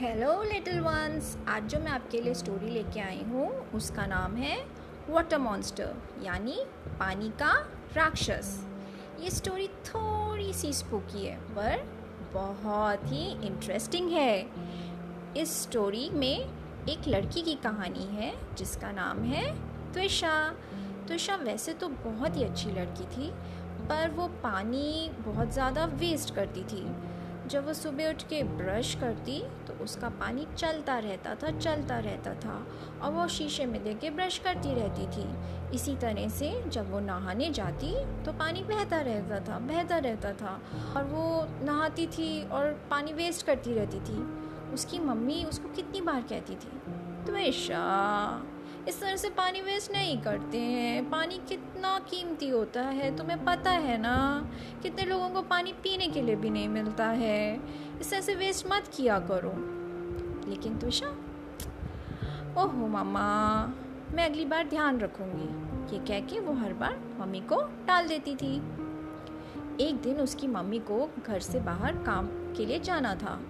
Hello little ones आज जो मैं आपके लिए स्टोरी लेके आई हूँ, उसका नाम है वाटर मॉन्स्टर यानी पानी का राक्षस। ये स्टोरी थोड़ी सी स्पूकी है, पर बहुत ही इंटरेस्टिंग है। इस स्टोरी में एक लड़की की कहानी है, जिसका नाम है त्विशा त्विशा वैसे तो बहुत ही अच्छी लड़की थी, पर वो पानी बहुत ज़्यादा वेस्ट करती थी। जब वो सुबह उठ के ब्रश करती तो उसका पानी चलता रहता था, चलता रहता था। और वो शीशे में देख के ब्रश करती रहती थी। इसी तरह से जब वो नहाने जाती तो पानी बहता रहता था, बहता रहता था। और वो नहाती थी और पानी वेस्ट करती रहती थी। उसकी मम्मी उसको कितनी बार कहती थी तो ऐशा इस तरह से पानी वेस्ट नहीं करते हैं। पानी कितना कीमती होता है, तुम्हें पता है ना? कितने लोगों को पानी पीने के लिए भी नहीं मिलता है। इस तरह से वेस्ट मत किया करो। लेकिन तुषा ओहो मामा, मैं अगली बार ध्यान रखूँगी। ये कह के वो हर बार मम्मी को टाल देती थी। एक दिन उसकी मम्मी को घर से बाहर काम के लिए जाना था।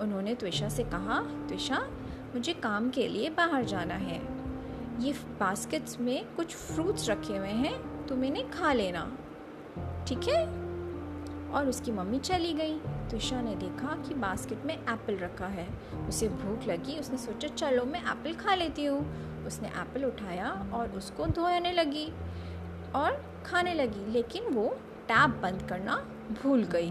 उन्होंने त्विशा से कहा त्विशा मुझे काम के लिए बाहर जाना है। ये बास्केट्स में कुछ फ्रूट्स रखे हुए हैं तुम इन्हें खा लेना। ठीक है? और उसकी मम्मी चली गई तुषा ने देखा कि बास्केट में एप्पल रखा है। उसे भूख लगी, उसने सोचा, चलो, मैं एप्पल खा लेती हूँ। उसने एप्पल उठाया और उसको धोने लगी और खाने लगी, लेकिन वो टैप बंद करना भूल गई।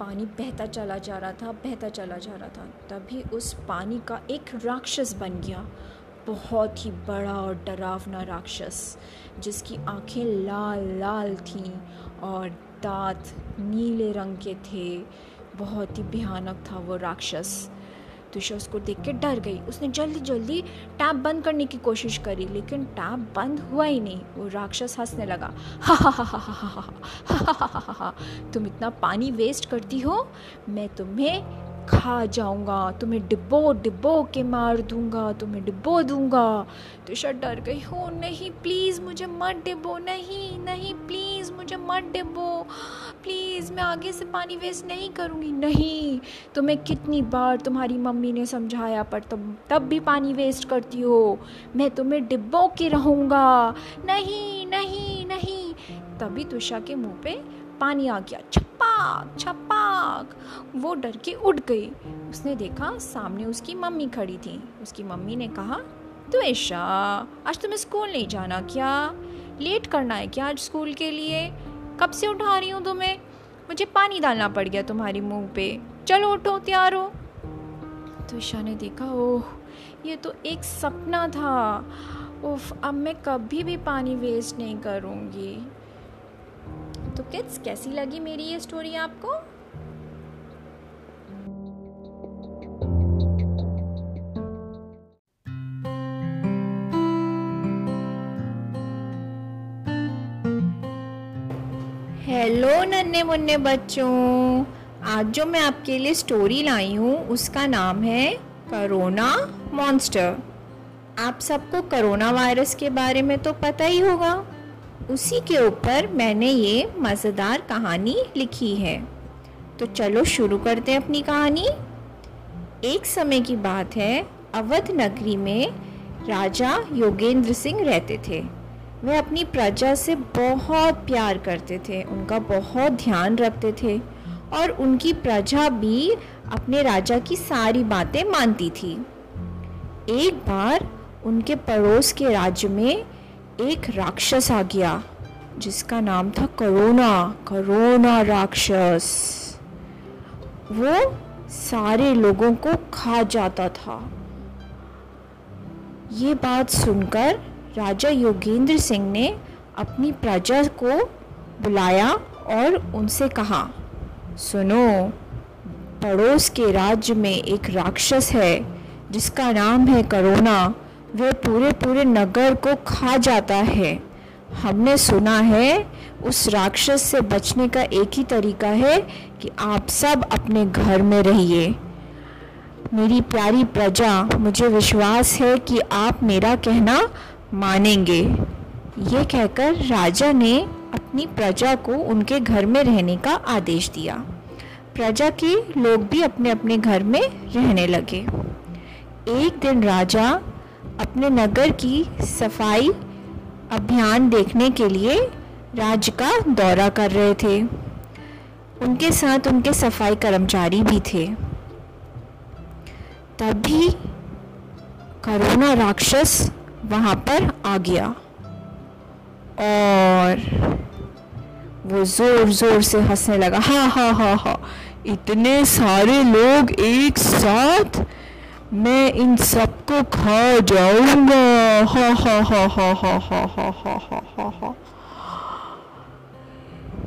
पानी बहता चला जा रहा था, बहता चला जा रहा था। तभी उस पानी का एक राक्षस बन गया। बहुत ही बड़ा और डरावना राक्षस जिसकी आँखें लाल लाल थीं और दांत नीले रंग के थे बहुत ही भयानक था वो राक्षस तुषा उसको देख के डर गई उसने जल्दी जल्दी टैप बंद करने की कोशिश करी लेकिन टैप बंद हुआ ही नहीं वो राक्षस हंसने लगा हा हा हा हा हा हा हा हा हा तुम इतना पानी वेस्ट करती हो मैं तुम्हें खा जाऊँगा, तुम्हें डिब्बो डिब्बो के मार दूँगा, तुम्हें डिब्बो दूँगा। तो शट डर गई, हो नहीं प्लीज़ मुझे मत डिब्बो, नहीं नहीं प्लीज़ मुझे मत डिब्बो। प्लीज़ मैं आगे से पानी वेस्ट नहीं करूँगी, नहीं। तुम्हें कितनी बार तुम्हारी मम्मी ने समझाया, पर तुम तब भी पानी वेस्ट करती हो। मैं तुम्हें डिब्बो के रहूँगा। नहीं नहीं नहीं। तभी तुषा के मुँह पे पानी आ गया छपाक छपाक वो डर के उठ गई। उसने देखा सामने उसकी मम्मी खड़ी थी। उसकी मम्मी ने कहा तो ऐशा आज तुम्हें स्कूल नहीं जाना क्या? लेट करना है क्या आज स्कूल के लिए? कब से उठा रही हूँ तुम्हें? मुझे पानी डालना पड़ गया तुम्हारी मुँह पे। चलो उठो, तैयार हो। तो ईशा ने देखा, ओह, ये तो एक सपना था। उफ, अब मैं कभी भी पानी वेस्ट नहीं करूँगी। तो किड्स कैसी लगी मेरी ये स्टोरी आपको? हेलो नन्हे मुन्ने बच्चों। आज जो मैं आपके लिए स्टोरी लाई हूँ, उसका नाम है करोना मॉन्स्टर आप सबको करोना वायरस के बारे में तो पता ही होगा। उसी के ऊपर मैंने ये मज़ेदार कहानी लिखी है। तो चलो शुरू करते हैं अपनी कहानी। एक समय की बात है, अवध नगरी में राजा योगेंद्र सिंह रहते थे। वे अपनी प्रजा से बहुत प्यार करते थे, उनका बहुत ध्यान रखते थे और उनकी प्रजा भी अपने राजा की सारी बातें मानती थी। एक बार उनके पड़ोस के राज्य में एक राक्षस आ गया, जिसका नाम था करोना करोना राक्षस। वो सारे लोगों को खा जाता था। ये बात सुनकर राजा योगेंद्र सिंह ने अपनी प्रजा को बुलाया और उनसे कहा, सुनो, पड़ोस के राज्य में एक राक्षस है, जिसका नाम है करोना वह पूरे पूरे नगर को खा जाता है। हमने सुना है, उस राक्षस से बचने का एक ही तरीका है कि आप सब अपने घर में रहिए। मेरी प्यारी प्रजा, मुझे विश्वास है कि आप मेरा कहना मानेंगे। ये कहकर राजा ने अपनी प्रजा को उनके घर में रहने का आदेश दिया। प्रजा के लोग भी अपने अपने घर में रहने लगे। एक दिन राजा अपने नगर की सफ़ाई अभियान देखने के लिए राज्य का दौरा कर रहे थे। उनके साथ उनके सफ़ाई कर्मचारी भी थे। तभी करोना राक्षस वहाँ पर आ गया और वो ज़ोर ज़ोर से हंसने लगा, हा हा हा हा, इतने सारे लोग एक साथ मैं इन सबको खा जाऊँगा हा हा हा हा हा हा हा हा हा हा हा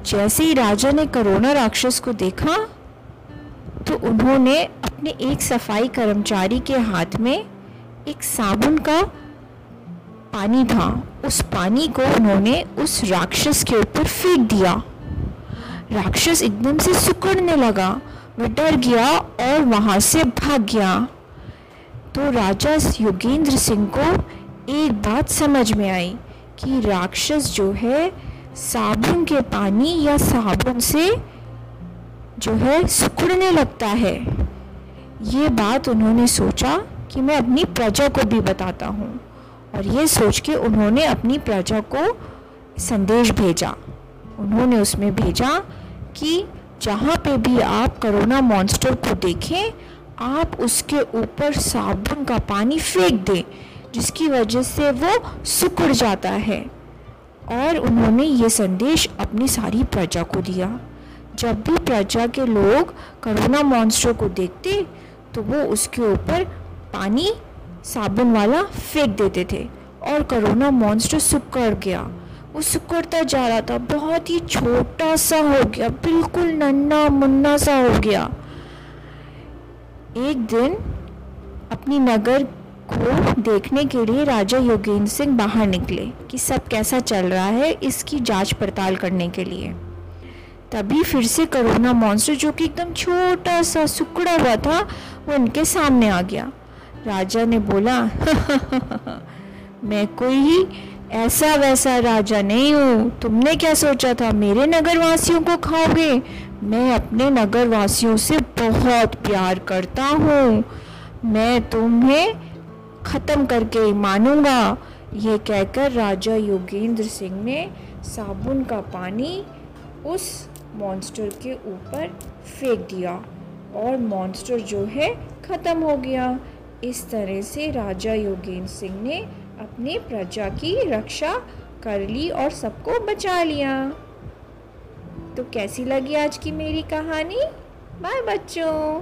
जैसे ही राजा ने करोना राक्षस को देखा तो उन्होंने अपने एक सफ़ाई कर्मचारी के हाथ में एक साबुन का पानी था उस पानी को उन्होंने उस राक्षस के ऊपर फेंक दिया राक्षस एकदम से सुकड़ने लगा वह डर गया और वहाँ से भाग गया तो राजा योगेंद्र सिंह को एक बात समझ में आई कि राक्षस जो है, साबुन के पानी या साबुन से जो है सुखड़ने लगता है। ये बात उन्होंने सोचा कि मैं अपनी प्रजा को भी बताता हूँ और ये सोच के उन्होंने अपनी प्रजा को संदेश भेजा। उन्होंने उसमें भेजा कि जहाँ पे भी आप करोना मॉन्स्टर को देखें आप उसके ऊपर साबुन का पानी फेंक दें, जिसकी वजह से वो सुकड़ जाता है। और उन्होंने ये संदेश अपनी सारी प्रजा को दिया। जब भी प्रजा के लोग करोना मॉन्स्टर को देखते तो वो उसके ऊपर पानी, साबुन वाला फेंक देते थे और करोना मॉन्स्टर सुकड़ गया। वो सुकड़ता जा रहा था। बहुत ही छोटा सा हो गया। बिल्कुल नन्ना मुन्ना सा हो गया। एक दिन अपनी नगर को देखने के लिए राजा योगेंद्र सिंह बाहर निकले कि सब कैसा चल रहा है इसकी जाँच पड़ताल करने के लिए। तभी फिर से करोना मॉन्स्टर जो कि एकदम छोटा सा सुकड़ा हुआ था, वो उनके सामने आ गया। राजा ने बोला मैं कोई ही ऐसा वैसा राजा नहीं हूँ। तुमने क्या सोचा था? मेरे नगर वासियों को खाओगे? मैं अपने नगर वासियों से बहुत प्यार करता हूँ। मैं तुम्हें ख़त्म करके ही मानूँगा। ये कहकर राजा योगेंद्र सिंह ने साबुन का पानी उस मॉन्स्टर के ऊपर फेंक दिया और मॉन्स्टर जो है ख़त्म हो गया। इस तरह से राजा योगेंद्र सिंह ने अपनी प्रजा की रक्षा कर ली और सबको बचा लिया। तो कैसी लगी आज की मेरी कहानी? बाय बच्चों।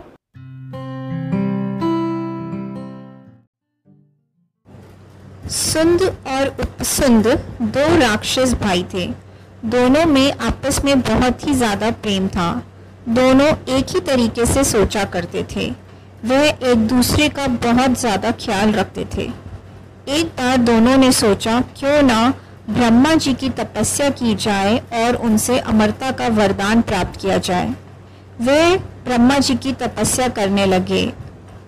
सुंद और उपसुंद दो राक्षस भाई थे। दोनों में आपस में बहुत ही ज़्यादा प्रेम था। दोनों एक ही तरीके से सोचा करते थे। वह एक दूसरे का बहुत ज़्यादा ख्याल रखते थे। एक बार दोनों ने सोचा, क्यों ना ब्रह्मा जी की तपस्या की जाए और उनसे अमरता का वरदान प्राप्त किया जाए। वे ब्रह्मा जी की तपस्या करने लगे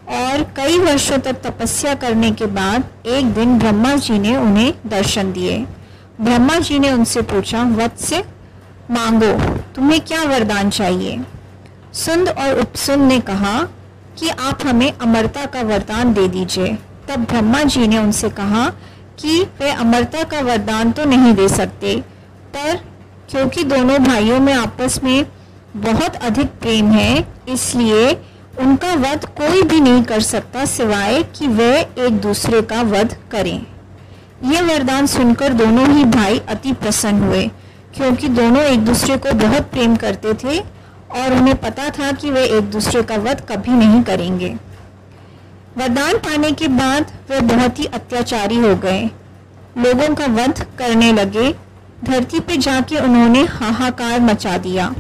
और कई वर्षों तक तपस्या करने के बाद एक दिन ब्रह्मा जी ने उन्हें दर्शन दिए। ब्रह्मा जी ने उनसे पूछा वत्स्य मांगो, तुम्हें क्या वरदान चाहिए? सुंद और उपसुंद ने कहा कि आप हमें अमरता का वरदान दे दीजिए। तब ब्रह्मा जी ने उनसे कहा कि वे अमरता का वरदान तो नहीं दे सकते, पर क्योंकि दोनों भाइयों में आपस में बहुत अधिक प्रेम है, इसलिए उनका वध कोई भी नहीं कर सकता सिवाय कि वे एक दूसरे का वध करें। यह वरदान सुनकर दोनों ही भाई अति प्रसन्न हुए, क्योंकि दोनों एक दूसरे को बहुत प्रेम करते थे और उन्हें पता था कि वे एक दूसरे का वध कभी नहीं करेंगे। वरदान पाने के बाद वे बहुत ही अत्याचारी हो गए। लोगों का वध करने लगे। धरती पे जाके उन्होंने हाहाकार मचा दिया।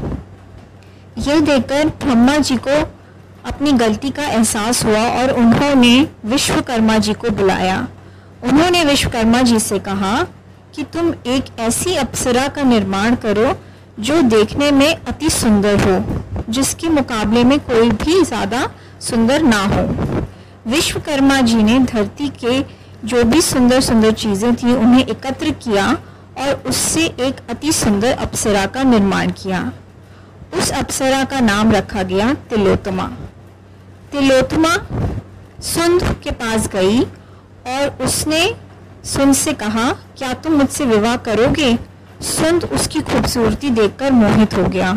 यह देखकर ब्रह्मा जी को अपनी गलती का एहसास हुआ और उन्होंने विश्वकर्मा जी को बुलाया। उन्होंने विश्वकर्मा जी से कहा कि तुम एक ऐसी अप्सरा का निर्माण करो जो देखने में अति सुंदर हो, जिसके मुकाबले में कोई भी ज़्यादा सुंदर ना हो। विश्वकर्मा जी ने धरती के जो भी सुंदर सुंदर चीज़ें थी, उन्हें एकत्र किया और उससे एक अति सुंदर अप्सरा का निर्माण किया। उस अप्सरा का नाम रखा गया तिलोत्तमा। तिलोत्तमा सुंद के पास गई और उसने सुंद से कहा, क्या तुम मुझसे विवाह करोगे? सुंद उसकी खूबसूरती देखकर मोहित हो गया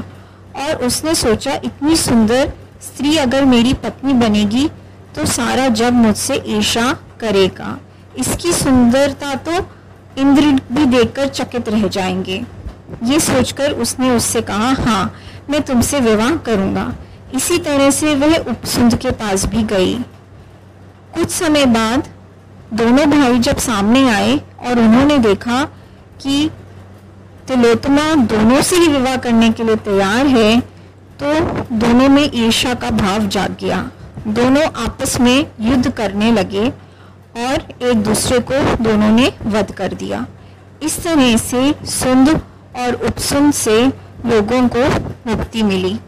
और उसने सोचा, इतनी सुंदर स्त्री अगर मेरी पत्नी बनेगी तो सारा जग मुझसे ईर्षा करेगा, इसकी सुंदरता तो इंद्र भी देखकर चकित रह जाएँगे। ये सोचकर उसने उससे कहा हाँ मैं तुमसे विवाह करूँगा। इसी तरह से वह उपसुंद के पास भी गई। कुछ समय बाद दोनों भाई जब सामने आए और उन्होंने देखा कि तिलोत्तमा दोनों से ही विवाह करने के लिए तैयार है तो दोनों में ईर्षा का भाव जाग गया। दोनों आपस में युद्ध करने लगे और एक दूसरे को दोनों ने वध कर दिया। इस तरह से सुंद और उपसुंद से लोगों को मुक्ति मिली।